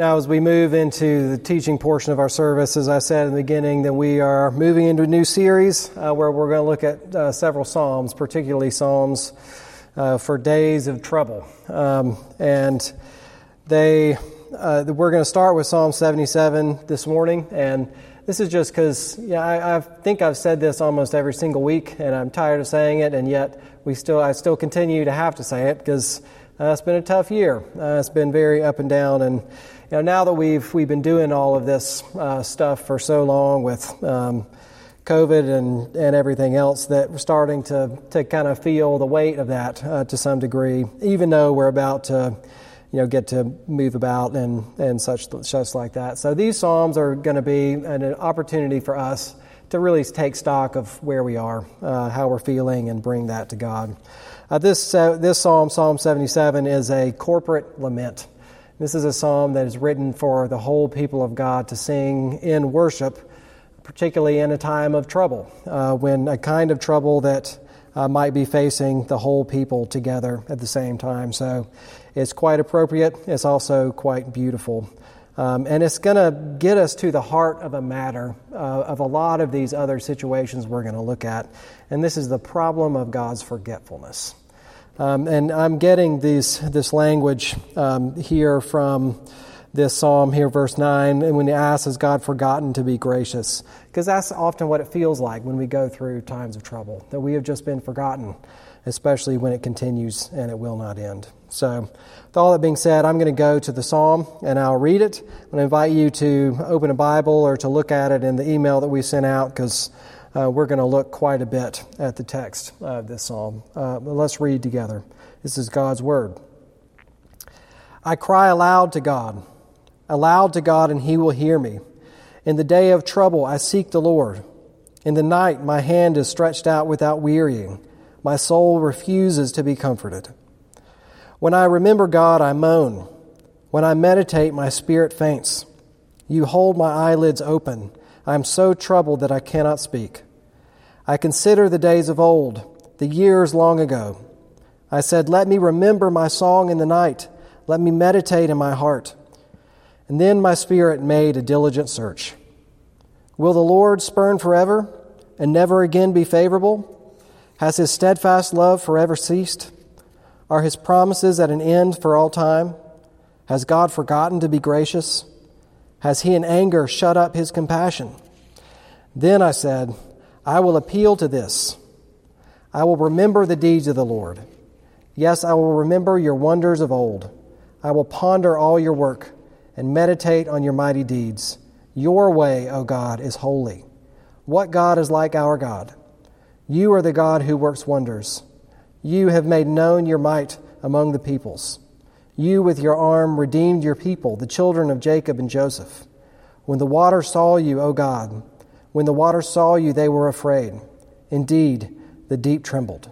Now, as we move into the teaching portion of our service, as I said in the beginning, that we are moving into a new series uh, where we're going to look at uh, several Psalms, particularly Psalms uh, for days of trouble. Um, and they, uh, we're going to start with Psalm 77 this morning. And this is just because yeah, I, I, think I've said this almost every single week, and I'm tired of saying it, and yet we still, I still continue to have to say it because uh, it's been a tough year. Uh, it's been very up and down, and you know, now that we've we've been doing all of this uh, stuff for so long with um, COVID and and everything else, that we're starting to to kind of feel the weight of that uh, to some degree. Even though we're about to, you know, get to move about and and such such like that. So these psalms are going to be an opportunity for us to really take stock of where we are, uh, how we're feeling, and bring that to God. Uh, this uh, this psalm, Psalm 77, is a corporate lament. This is a psalm that is written for the whole people of God to sing in worship, particularly in a time of trouble, uh, when a kind of trouble that uh, might be facing the whole people together at the same time. So it's quite appropriate. It's also quite beautiful. Um, and it's going to get us to the heart of a matter uh, of a lot of these other situations we're going to look at. And this is the problem of God's forgetfulness. Um, and I'm getting these, this language um, here from this psalm here, verse 9, and when he asks, Has God forgotten to be gracious? Because that's often what it feels like when we go through times of trouble, that we have just been forgotten, especially when it continues and it will not end. So, with all that being said, I'm going to go to the psalm and I'll read it. I'm going to invite you to open a Bible or to look at it in the email that we sent out because uh, we're going to look quite a bit at the text of this psalm. Uh, let's read together. This is God's word. I cry aloud to God, aloud to God, and he will hear me. In the day of trouble, I seek the Lord. In the night, my hand is stretched out without wearying. My soul refuses to be comforted. When I remember God, I moan. When I meditate, my spirit faints. You hold my eyelids open. I am so troubled that I cannot speak. I consider the days of old, the years long ago. I said, Let me remember my song in the night. Let me meditate in my heart. And then my spirit made a diligent search. Will the Lord spurn forever and never again be favorable? Has his steadfast love forever ceased? Are his promises at an end for all time? Has God forgotten to be gracious? Has he in anger shut up his compassion? Then I said, I will appeal to this. I will remember the deeds of the Lord. Yes, I will remember your wonders of old. I will ponder all your work and meditate on your mighty deeds. Your way, O God, is holy. What God is like our God? You are the God who works wonders. You have made known your might among the peoples. You, with your arm, redeemed your people, the children of Jacob and Joseph. When the waters saw you, O God, when the waters saw you, they were afraid. Indeed, the deep trembled.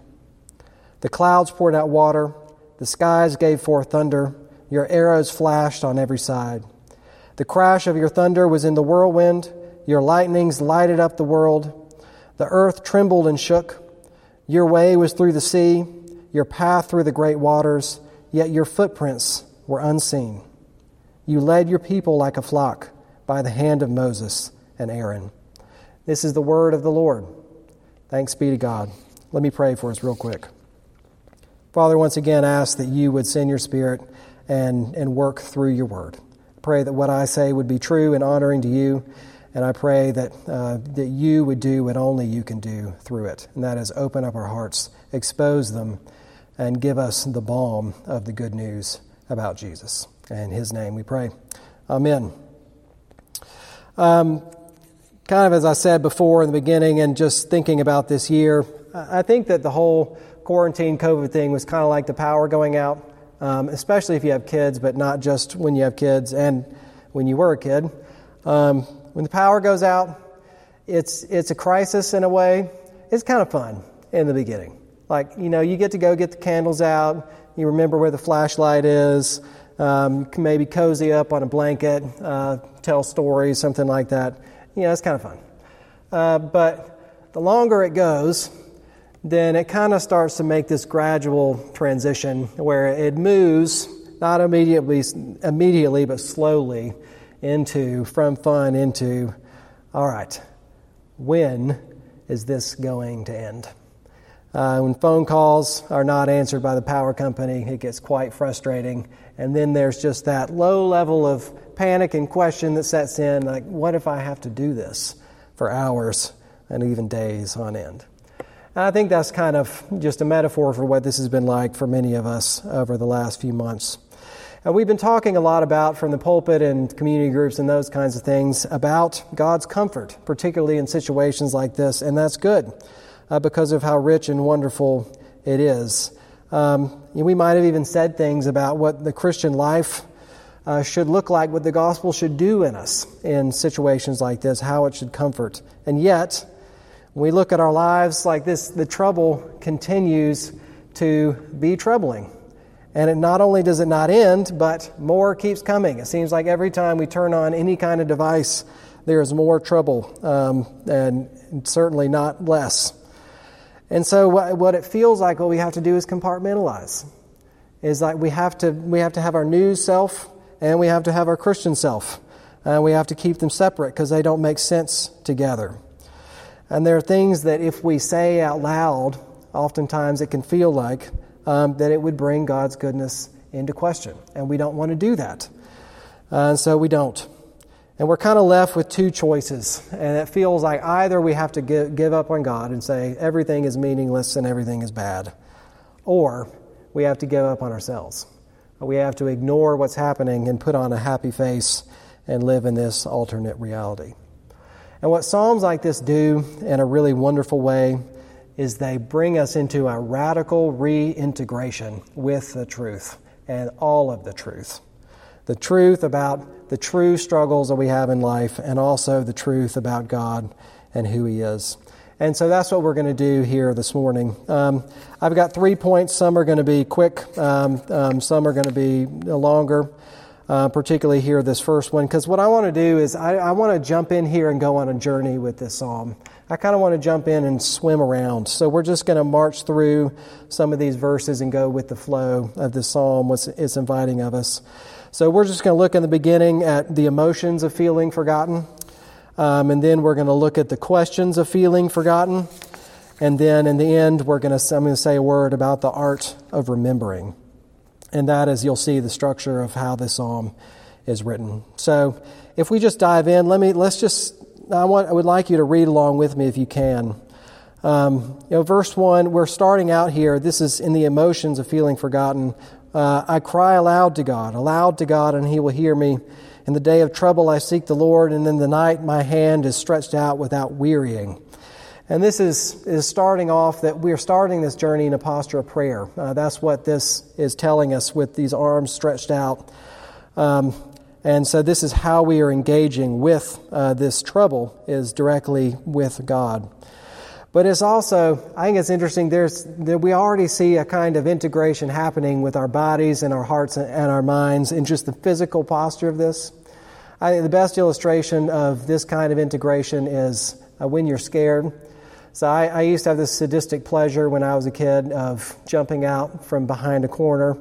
The clouds poured out water, the skies gave forth thunder, your arrows flashed on every side. The crash of your thunder was in the whirlwind, your lightnings lighted up the world. The earth trembled and shook. Your way was through the sea, your path through the great waters yet your footprints were unseen. You led your people like a flock by the hand of Moses and Aaron. This is the word of the Lord. Thanks be to God. Let me pray for us real quick. Father, once again, ask that you would send your spirit and, and work through your word. Pray that what I say would be true and honoring to you, and I pray that, uh, that you would do what only you can do through it, and that is open up our hearts, expose them and give us the balm of the good news about Jesus. In his name we pray. Amen. Um, kind of as I said before in the beginning, and just thinking about this year, I think that the whole quarantine COVID thing was kind of like the power going out, um, especially if you have kids, but not just when you have kids and when you were a kid. Um, when the power goes out, it's, it's a crisis in a way. It's kind of fun in the beginning. Like, you know, you get to go get the candles out, you remember where the flashlight is, um, maybe cozy up on a blanket, uh, tell stories, something like that. You know, it's kind of fun. Uh, but the longer it goes, then it kind of starts to make this gradual transition where it moves not immediately, immediately, but slowly into, from fun into, all right, when is this going to end? Uh, when phone calls are not answered by the power company, it gets quite frustrating. And then there's just that low level of panic and question that sets in like, what if I have to do this for hours and even days on end? And I think that's kind of just a metaphor for what this has been like for many of us over the last few months. And we've been talking a lot about from the pulpit and community groups and those kinds of things about God's comfort, particularly in situations like this, and that's good uh, because of how rich and wonderful it is. Um, we might have even said things about what the Christian life uh, should look like, what the gospel should do in us in situations like this, how it should comfort. And yet, when we look at our lives like this, the trouble continues to be troubling. And it not only does it not end, but more keeps coming. It seems like every time we turn on any kind of device, there is more trouble, um, and certainly not less. And so, what, what it feels like, what we have to do is compartmentalize. Is like we have to we have to have our new self and we have to have our Christian self, and we have to keep them separate because they don't make sense together. And there are things that if we say out loud, oftentimes it can feel like um, that it would bring God's goodness into question, and we don't want to do that, uh, and so we don't. And we're kind of left with two choices. And it feels like either we have to give, give up on God and say everything is meaningless and everything is bad, or we have to give up on ourselves. We have to ignore what's happening and put on a happy face and live in this alternate reality. And what Psalms like this do in a really wonderful way is they bring us into a radical reintegration with the truth and all of the truth. The truth about the true struggles that we have in life, and also the truth about God and who He is. And so that's what we're going to do here this morning. Um, I've got three points. Some are going to be quick, um, um, some are going to be longer, uh, particularly here, this first one. Because what I want to do is I, I want to jump in here and go on a journey with this psalm. I kind of want to jump in and swim around. So we're just going to march through some of these verses and go with the flow of the psalm, what it's inviting of us. So we're just going to look in the beginning at the emotions of feeling forgotten. Um, and then we're going to look at the questions of feeling forgotten. And then in the end, we're going to, I'm going to say a word about the art of remembering. And that is, you'll see the structure of how this psalm is written. So if we just dive in, let me, let's just, I, want, I would like you to read along with me if you can. Um, you know, verse 1, we're starting out here. This is in the emotions of feeling forgotten. Uh, I cry aloud to God, aloud to God, and He will hear me. In the day of trouble, I seek the Lord, and in the night, my hand is stretched out without wearying. And this is, is starting off that we're starting this journey in a posture of prayer. Uh, that's what this is telling us with these arms stretched out. Um, and so this is how we are engaging with uh, this trouble is directly with God. But it's also, I think it's interesting, there's, there, we already see a kind of integration happening with our bodies and our hearts and our minds in just the physical posture of this. I think the best illustration of this kind of integration is uh, when you're scared. So I, I, used to have this sadistic pleasure when I was a kid of jumping out from behind a corner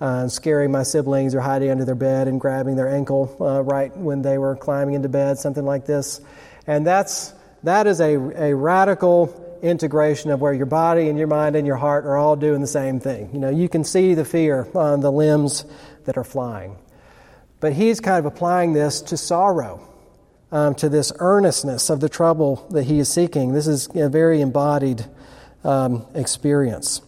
uh, and scaring my siblings or hiding under their bed and grabbing their ankle uh, right when they were climbing into bed, something like this. And that's, that is a, a radical integration of where your body and your mind and your heart are all doing the same thing. You know, you can see the fear on the limbs that are flying. But he's kind of applying this to sorrow, um, to this earnestness of the trouble that he is seeking. This is a very embodied um, experience.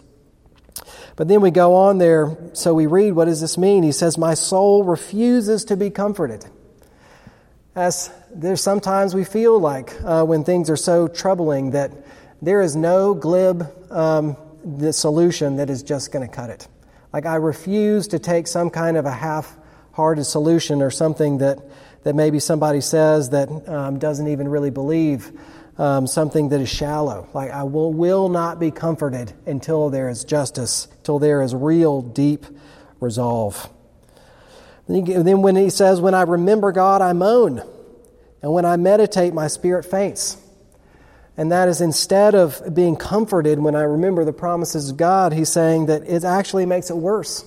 But then we go on there, so we read, what does this mean? He says, My soul refuses to be comforted. As there's sometimes we feel like uh, when things are so troubling that there is no glib um, solution that is just going to cut it. Like I refuse to take some kind of a half hearted solution or something that, that maybe somebody says that um, doesn't even really believe, um, something that is shallow. Like, I will, will not be comforted until there is justice, till there is real, deep resolve. Then when he says, When I remember God, I moan. And when I meditate, my spirit faints. And that is instead of being comforted when I remember the promises of God, he's saying that it actually makes it worse.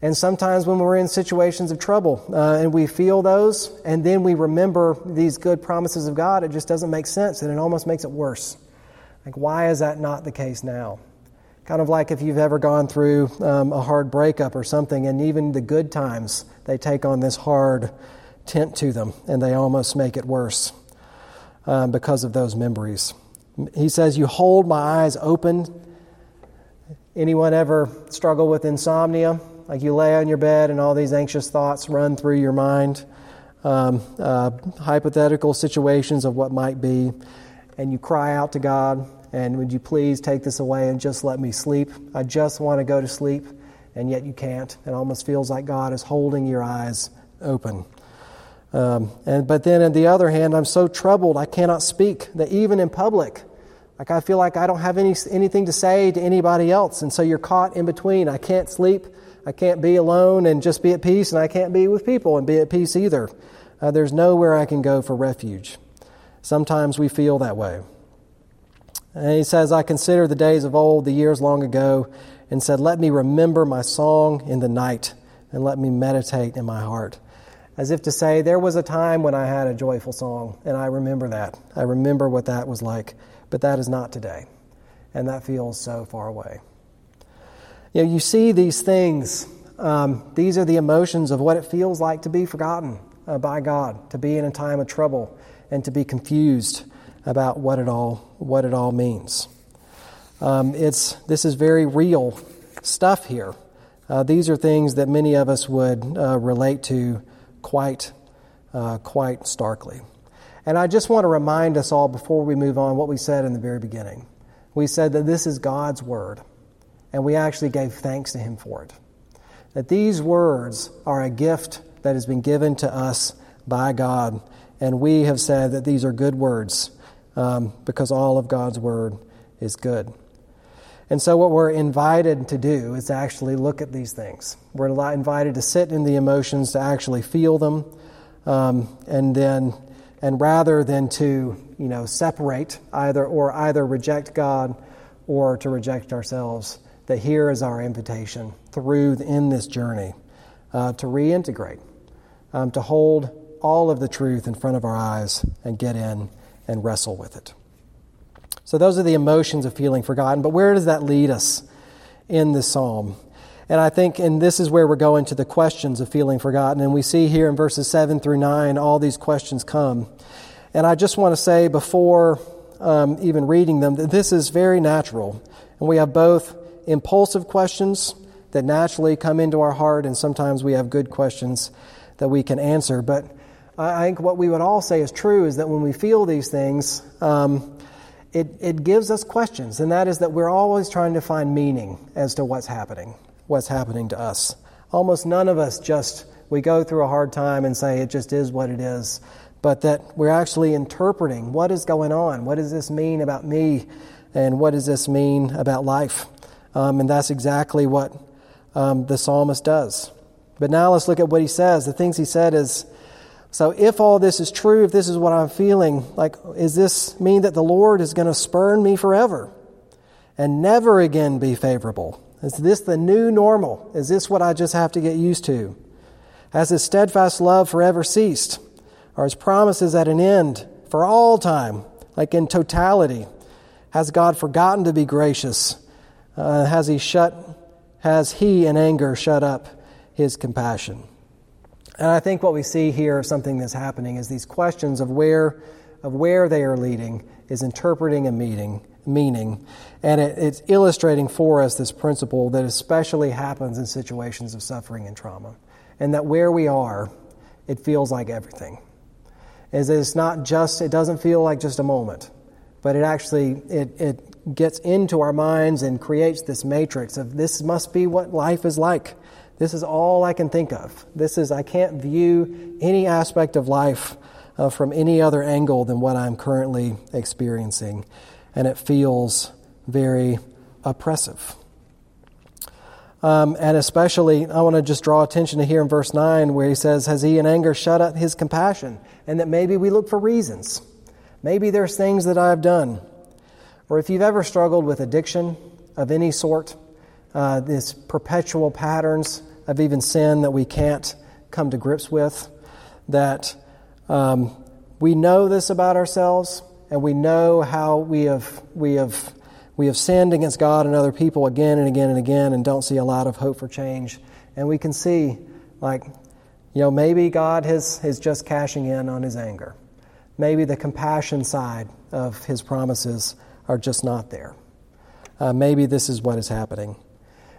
And sometimes when we're in situations of trouble uh, and we feel those, and then we remember these good promises of God, it just doesn't make sense and it almost makes it worse. Like, why is that not the case now? Kind of like if you've ever gone through um, a hard breakup or something, and even the good times, they take on this hard tint to them and they almost make it worse um, because of those memories. He says, You hold my eyes open. Anyone ever struggle with insomnia? Like you lay on your bed and all these anxious thoughts run through your mind, um, uh, hypothetical situations of what might be, and you cry out to God, and would you please take this away and just let me sleep? I just want to go to sleep, and yet you can't. It almost feels like God is holding your eyes open. Um, and, but then on the other hand, I'm so troubled I cannot speak, that even in public, like I feel like I don't have any, anything to say to anybody else. And so you're caught in between. I can't sleep, I can't be alone and just be at peace, and I can't be with people and be at peace either. Uh, there's nowhere I can go for refuge. Sometimes we feel that way. And he says, I consider the days of old, the years long ago, and said, Let me remember my song in the night, and let me meditate in my heart as if to say, There was a time when I had a joyful song, and I remember that. I remember what that was like, but that is not today. And that feels so far away. You know, you see these things, um, these are the emotions of what it feels like to be forgotten uh, by God, to be in a time of trouble, and to be confused about what it all, what it all means. Um, it's, this is very real stuff here. Uh, these are things that many of us would uh, relate to quite, uh, quite starkly. And I just want to remind us all before we move on what we said in the very beginning. We said that this is God's word, and we actually gave thanks to Him for it. That these words are a gift that has been given to us by God, and we have said that these are good words um, because all of God's word is good. And so, what we're invited to do is to actually look at these things. We're invited to sit in the emotions, to actually feel them, um, and then, and rather than to, you know, separate either or either reject God or to reject ourselves, that here is our invitation through in this journey uh, to reintegrate, um, to hold all of the truth in front of our eyes and get in and wrestle with it. So those are the emotions of feeling forgotten. But where does that lead us in the psalm? And I think, and this is where we're going to the questions of feeling forgotten. And we see here in verses 7 through 9, all these questions come. And I just want to say before um, even reading them that this is very natural. And we have both impulsive questions that naturally come into our heart, and sometimes we have good questions that we can answer. But I think what we would all say is true is that when we feel these things, um, it, it gives us questions, and that is that we're always trying to find meaning as to what's happening, what's happening to us. Almost none of us just, we go through a hard time and say it just is what it is, but that we're actually interpreting what is going on. What does this mean about me? And what does this mean about life? Um, and that's exactly what um, the psalmist does. But now let's look at what he says. The things he said is, so, if all this is true, if this is what I'm feeling, like, is this mean that the Lord is going to spurn me forever and never again be favorable? Is this the new normal? Is this what I just have to get used to? Has his steadfast love forever ceased? Are his promises at an end for all time, like in totality? Has God forgotten to be gracious? Uh, has he shut, has he in anger shut up his compassion? And I think what we see here, of something that's happening, is these questions of where, of where they are leading is interpreting a meaning, meaning. And it, it's illustrating for us this principle that especially happens in situations of suffering and trauma. And that where we are, it feels like everything. Is it's not just, it doesn't feel like just a moment, but it actually, it, it gets into our minds and creates this matrix of this must be what life is like. This is all I can think of. This is, I can't view any aspect of life uh, from any other angle than what I'm currently experiencing. And it feels very oppressive. Um, and especially, I want to just draw attention to here in verse 9 where he says, Has he in anger shut up his compassion? And that maybe we look for reasons. Maybe there's things that I've done. Or if you've ever struggled with addiction of any sort, uh, this perpetual patterns of even sin that we can't come to grips with, that um, we know this about ourselves, and we know how we have, we, have, we have sinned against God and other people again and again and again and don't see a lot of hope for change. And we can see, like, you know, maybe God has, is just cashing in on his anger. Maybe the compassion side of his promises are just not there. Uh, maybe this is what is happening.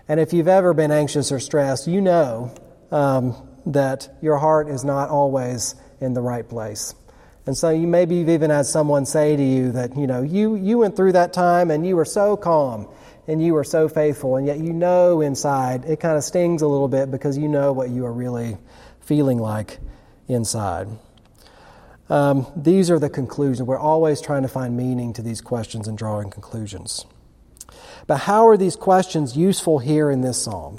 And if you've ever been anxious or stressed, you know um, that your heart is not always in the right place. And so you maybe you've even had someone say to you that, you know, you, you went through that time and you were so calm and you were so faithful, and yet you know inside it kind of stings a little bit because you know what you are really feeling like inside. Um, these are the conclusions. We're always trying to find meaning to these questions and drawing conclusions. But how are these questions useful here in this psalm?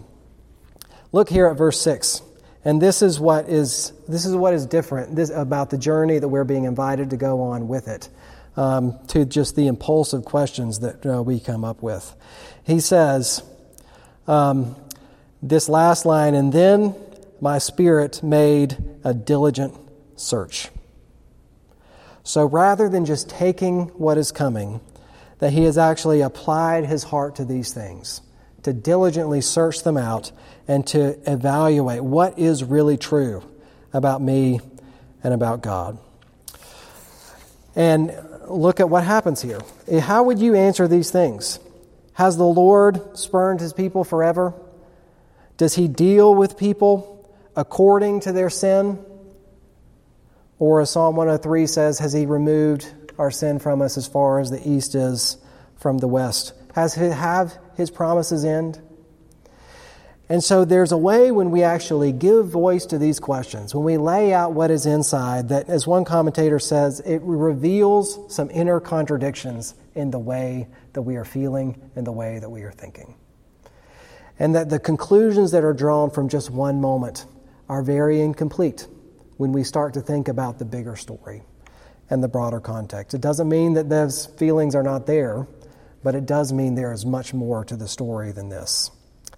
Look here at verse 6. And this is what is, this is, what is different this, about the journey that we're being invited to go on with it, um, to just the impulsive questions that uh, we come up with. He says, um, this last line, and then my spirit made a diligent search. So rather than just taking what is coming, that he has actually applied his heart to these things, to diligently search them out and to evaluate what is really true about me and about God. And look at what happens here. Eh, how would you answer these things? Has the Lord spurned his people forever? Does he deal with people according to their sin? Or as Psalm 103 says, has he removed our sin from us as far as the east is from the west? Has he have his promises end? And so there's a way when we actually give voice to these questions, when we lay out what is inside, that, as one commentator says, it reveals some inner contradictions in the way that we are feeling and the way that we are thinking. And that the conclusions that are drawn from just one moment are very incomplete when we start to think about the bigger story and the broader context. It doesn't mean that those feelings are not there, but it does mean there is much more to the story than this.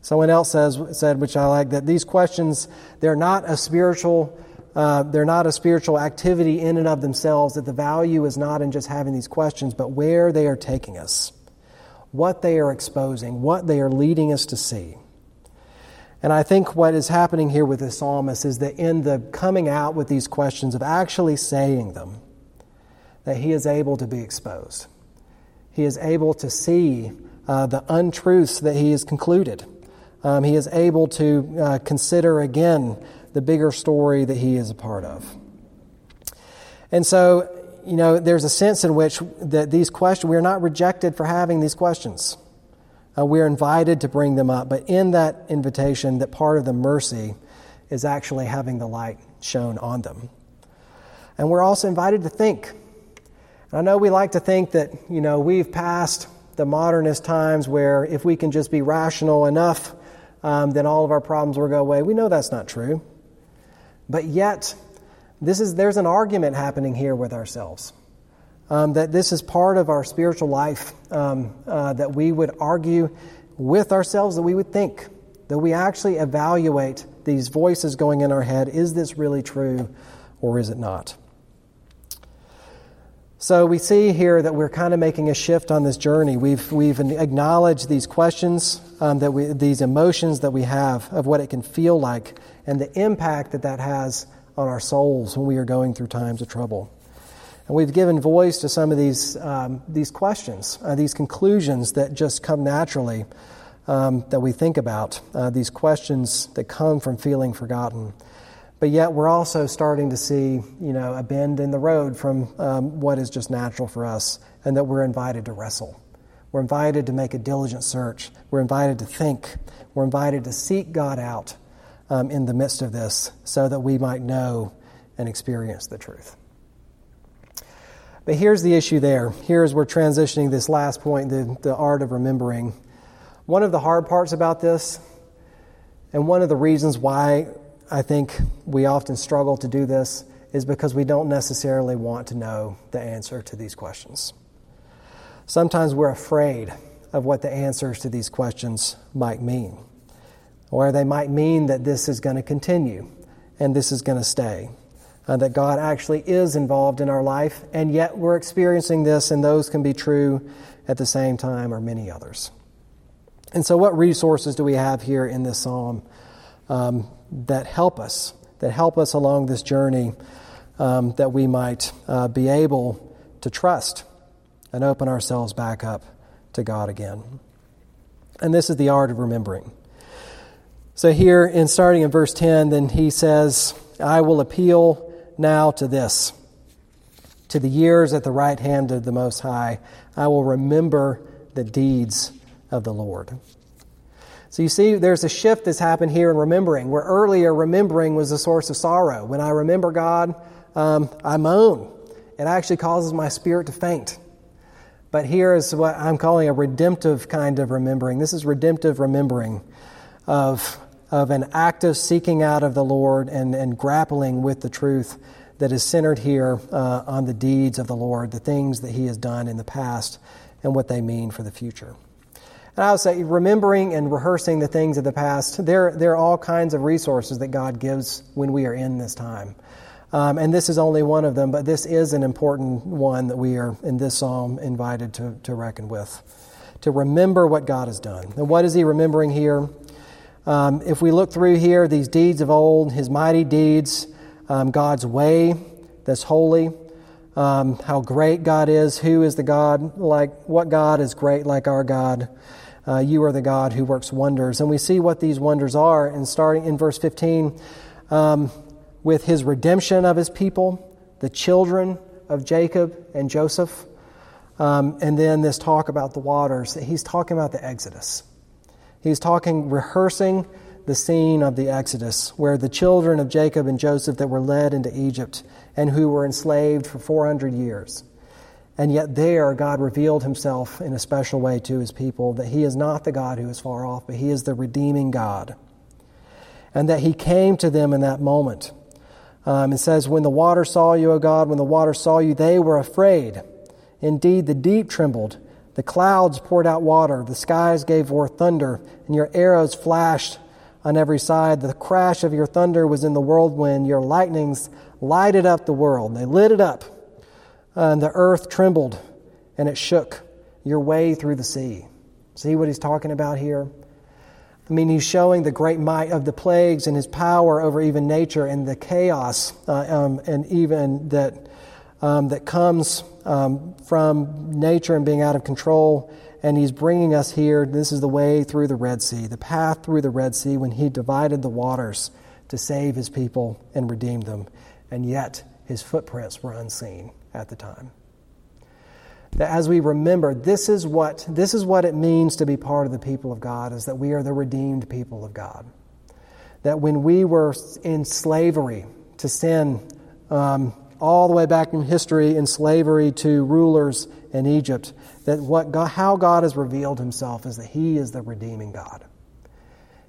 Someone else says, said, which I like, that these questions, they're not a spiritual, uh, they're not a spiritual activity in and of themselves, that the value is not in just having these questions, but where they are taking us, what they are exposing, what they are leading us to see. And I think what is happening here with the psalmist is that in the coming out with these questions, of actually saying them, that he is able to be exposed. He is able to see uh, the untruths that he has concluded um, he is able to uh, consider again the bigger story that he is a part of. And so, you know, there's a sense in which that these questions, we're not rejected for having these questions. Uh, we're invited to bring them up, but in that invitation, that part of the mercy is actually having the light shown on them. And we're also invited to think. I know we like to think that, you know, we've passed the modernist times where if we can just be rational enough, um, then all of our problems will go away. We know that's not true. But yet, this is, there's an argument happening here with ourselves. Um, that this is part of our spiritual life, um, uh, that we would argue with ourselves, that we would think, that we actually evaluate these voices going in our head is this really true or is it not? So we see here that we're kind of making a shift on this journey. We've, we've acknowledged these questions, um, that we, these emotions that we have of what it can feel like and the impact that that has on our souls when we are going through times of trouble. And we've given voice to some of these, um, these questions, uh, these conclusions that just come naturally um, that we think about, uh, these questions that come from feeling forgotten. But yet, we're also starting to see, you know, a bend in the road from um, what is just natural for us, and that we're invited to wrestle. We're invited to make a diligent search. We're invited to think. We're invited to seek God out um, in the midst of this so that we might know and experience the truth. But here's the issue there. Here's we're transitioning this last point, the, the art of remembering. One of the hard parts about this, and one of the reasons why I think we often struggle to do this is because we don't necessarily want to know the answer to these questions. Sometimes we're afraid of what the answers to these questions might mean. or they might mean that this is going to continue and this is going to stay. Uh, that God actually is involved in our life, and yet we're experiencing this, and those can be true at the same time, or many others. And so, what resources do we have here in this psalm um, that help us, that help us along this journey, um, that we might uh, be able to trust and open ourselves back up to God again? And this is the art of remembering. So, here in starting in verse 10, then he says, I will appeal now to this, to the years at the right hand of the Most High. I will remember the deeds of the Lord. So you see, there's a shift that's happened here in remembering, where earlier remembering was a source of sorrow. When I remember God, um, I moan. It actually causes my spirit to faint. But here is what I'm calling a redemptive kind of remembering. This is redemptive remembering of, of an active seeking out of the Lord and, and grappling with the truth that is centered here uh, on the deeds of the Lord, the things that He has done in the past, and what they mean for the future. And I would say, remembering and rehearsing the things of the past, there, there are all kinds of resources that God gives when we are in this time. Um, and this is only one of them, but this is an important one that we are in this psalm invited to, to reckon with. To remember what God has done. And what is he remembering here? Um, if we look through here, these deeds of old, his mighty deeds, um, God's way that's holy, um, how great God is, who is the God like, what God is great like our God. Uh, you are the God who works wonders. And we see what these wonders are. And starting in verse 15, um, with his redemption of his people, the children of Jacob and Joseph, um, and then this talk about the waters. He's talking about the Exodus. He's talking, rehearsing the scene of the Exodus, where the children of Jacob and Joseph that were led into Egypt and who were enslaved for 400 years. And yet, there, God revealed himself in a special way to his people that he is not the God who is far off, but he is the redeeming God. And that he came to them in that moment um, it says, When the water saw you, O God, when the water saw you, they were afraid. Indeed, the deep trembled. The clouds poured out water. The skies gave forth thunder, and your arrows flashed on every side. The crash of your thunder was in the whirlwind. Your lightnings lighted up the world. They lit it up. and the earth trembled, and it shook your way through the sea. See what he's talking about here? I mean, he's showing the great might of the plagues and his power over even nature and the chaos uh, um, and even that, um, that comes um, from nature and being out of control. And he's bringing us here. This is the way through the Red Sea, the path through the Red Sea when he divided the waters to save his people and redeem them. And yet, his footprints were unseen at the time that as we remember this is what this is what it means to be part of the people of God is that we are the redeemed people of God. That when we were in slavery to sin, um, all the way back in history, in slavery to rulers in Egypt, that what God, how God has revealed Himself is that He is the redeeming God.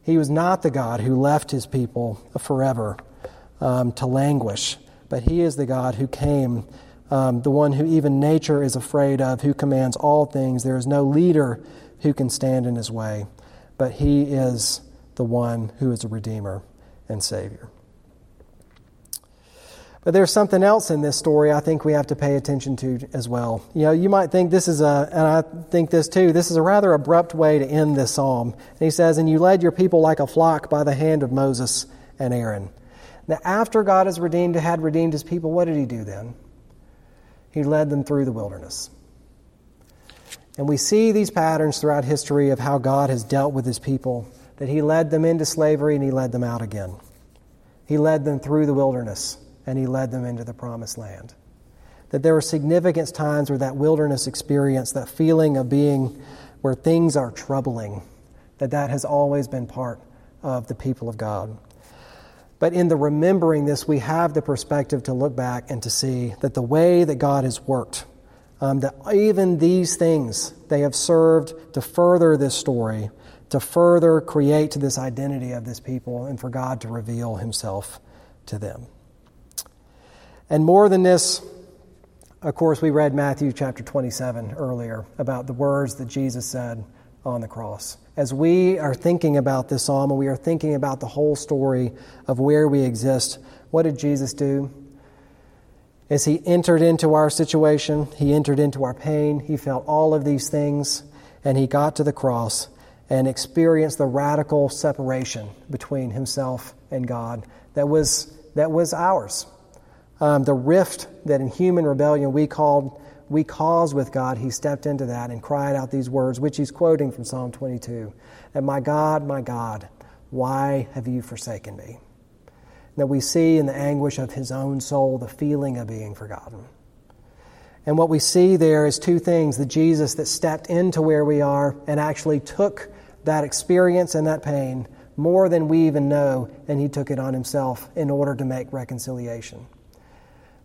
He was not the God who left His people forever um, to languish, but He is the God who came um, the one who even nature is afraid of, who commands all things. There is no leader who can stand in his way, but he is the one who is a redeemer and savior. But there's something else in this story I think we have to pay attention to as well. You know, you might think this is a, and I think this too, this is a rather abrupt way to end this psalm. And he says, And you led your people like a flock by the hand of Moses and Aaron. Now, after God has redeemed, had redeemed his people, what did he do then? He led them through the wilderness. And we see these patterns throughout history of how God has dealt with his people, that he led them into slavery and he led them out again. He led them through the wilderness and he led them into the promised land. That there were significant times where that wilderness experience, that feeling of being where things are troubling, that that has always been part of the people of God. But in the remembering this, we have the perspective to look back and to see that the way that God has worked, um, that even these things, they have served to further this story, to further create this identity of this people, and for God to reveal Himself to them. And more than this, of course, we read Matthew chapter 27 earlier about the words that Jesus said on the cross. As we are thinking about this psalm and we are thinking about the whole story of where we exist, what did Jesus do? As he entered into our situation, he entered into our pain, he felt all of these things, and he got to the cross and experienced the radical separation between himself and God that was, that was ours. Um, the rift that in human rebellion we called we caused with God, he stepped into that and cried out these words, which he's quoting from Psalm 22 that my God, my God, why have you forsaken me? that we see in the anguish of his own soul the feeling of being forgotten. And what we see there is two things the Jesus that stepped into where we are and actually took that experience and that pain more than we even know, and he took it on himself in order to make reconciliation.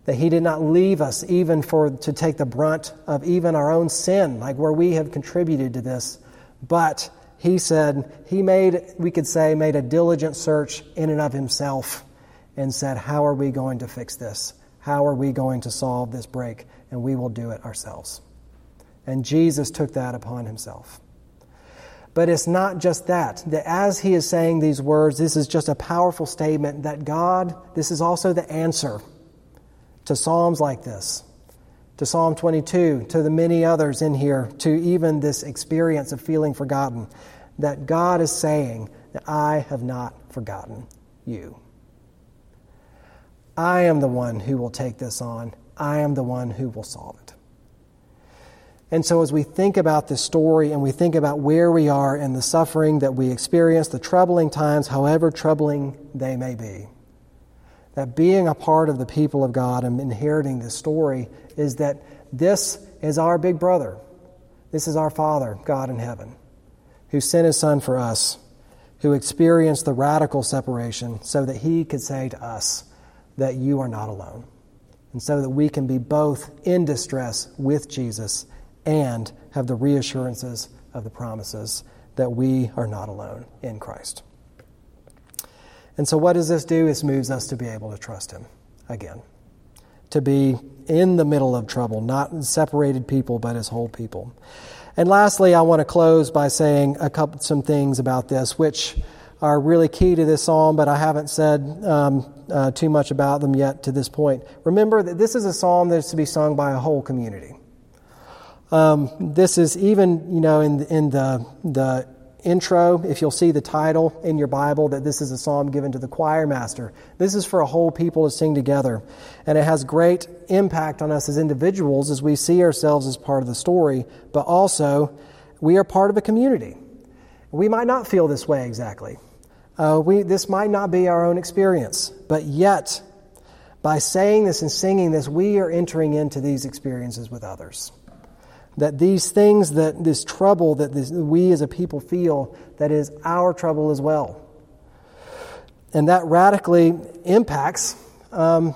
That he did not leave us even for to take the brunt of even our own sin, like where we have contributed to this, but he said he made, we could say, made a diligent search in and of himself and said, How are we going to fix this? How are we going to solve this break? And we will do it ourselves. And Jesus took that upon himself. But it's not just that. That as he is saying these words, this is just a powerful statement that God, this is also the answer to Psalms like this, to Psalm 22, to the many others in here, to even this experience of feeling forgotten. That God is saying that I have not forgotten you. I am the one who will take this on. I am the one who will solve it. And so, as we think about this story and we think about where we are and the suffering that we experience, the troubling times, however troubling they may be, that being a part of the people of God and inheriting this story is that this is our big brother. This is our Father, God in heaven, who sent his Son for us, who experienced the radical separation so that he could say to us, that you are not alone. And so that we can be both in distress with Jesus and have the reassurances of the promises that we are not alone in Christ. And so, what does this do? It moves us to be able to trust Him again, to be in the middle of trouble, not separated people, but as whole people. And lastly, I want to close by saying a couple some things about this, which are really key to this psalm, but I haven't said um, uh, too much about them yet to this point. Remember that this is a psalm that is to be sung by a whole community. Um, this is even, you know, in, in the, the intro, if you'll see the title in your Bible, that this is a psalm given to the choir master. This is for a whole people to sing together. And it has great impact on us as individuals as we see ourselves as part of the story, but also we are part of a community. We might not feel this way exactly. Uh, we, this might not be our own experience, but yet, by saying this and singing this, we are entering into these experiences with others. That these things, that this trouble that this, we as a people feel, that is our trouble as well. And that radically impacts um,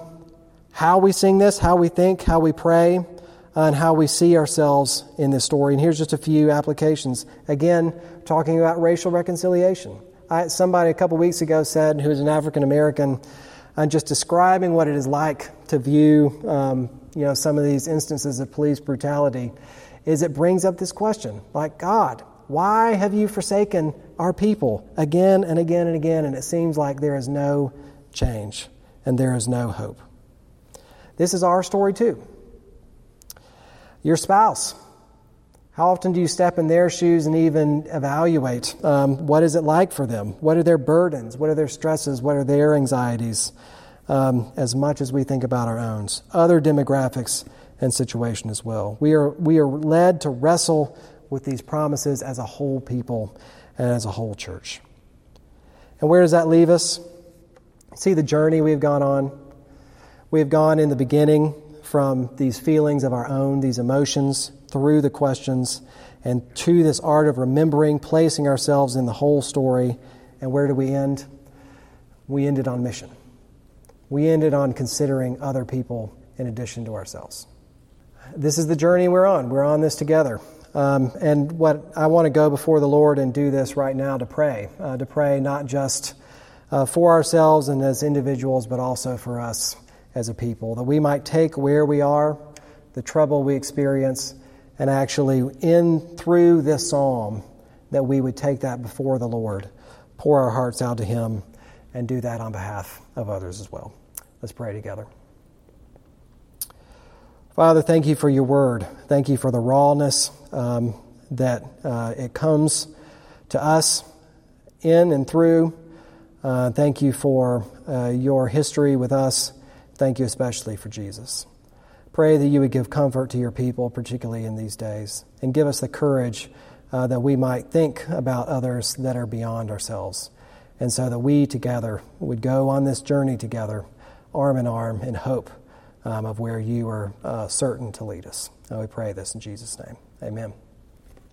how we sing this, how we think, how we pray, and how we see ourselves in this story. And here's just a few applications. Again, talking about racial reconciliation. I, somebody a couple weeks ago said, who is an African American, and just describing what it is like to view, um, you know, some of these instances of police brutality, is it brings up this question, like God, why have you forsaken our people again and again and again? And it seems like there is no change and there is no hope. This is our story too. Your spouse how often do you step in their shoes and even evaluate um, what is it like for them? What are their burdens? What are their stresses? What are their anxieties? Um, as much as we think about our own, other demographics and situation as well. We are, we are led to wrestle with these promises as a whole people and as a whole church. And where does that leave us? See the journey we've gone on. We have gone in the beginning from these feelings of our own, these emotions, through the questions and to this art of remembering, placing ourselves in the whole story. And where do we end? We ended on mission. We ended on considering other people in addition to ourselves. This is the journey we're on. We're on this together. Um, and what I want to go before the Lord and do this right now to pray, uh, to pray not just uh, for ourselves and as individuals, but also for us as a people, that we might take where we are, the trouble we experience, and actually, in through this psalm, that we would take that before the Lord, pour our hearts out to Him, and do that on behalf of others as well. Let's pray together. Father, thank you for your word. Thank you for the rawness um, that uh, it comes to us in and through. Uh, thank you for uh, your history with us. Thank you especially for Jesus. Pray that you would give comfort to your people, particularly in these days, and give us the courage uh, that we might think about others that are beyond ourselves, and so that we together would go on this journey together, arm in arm, in hope um, of where you are uh, certain to lead us. And we pray this in Jesus' name. Amen.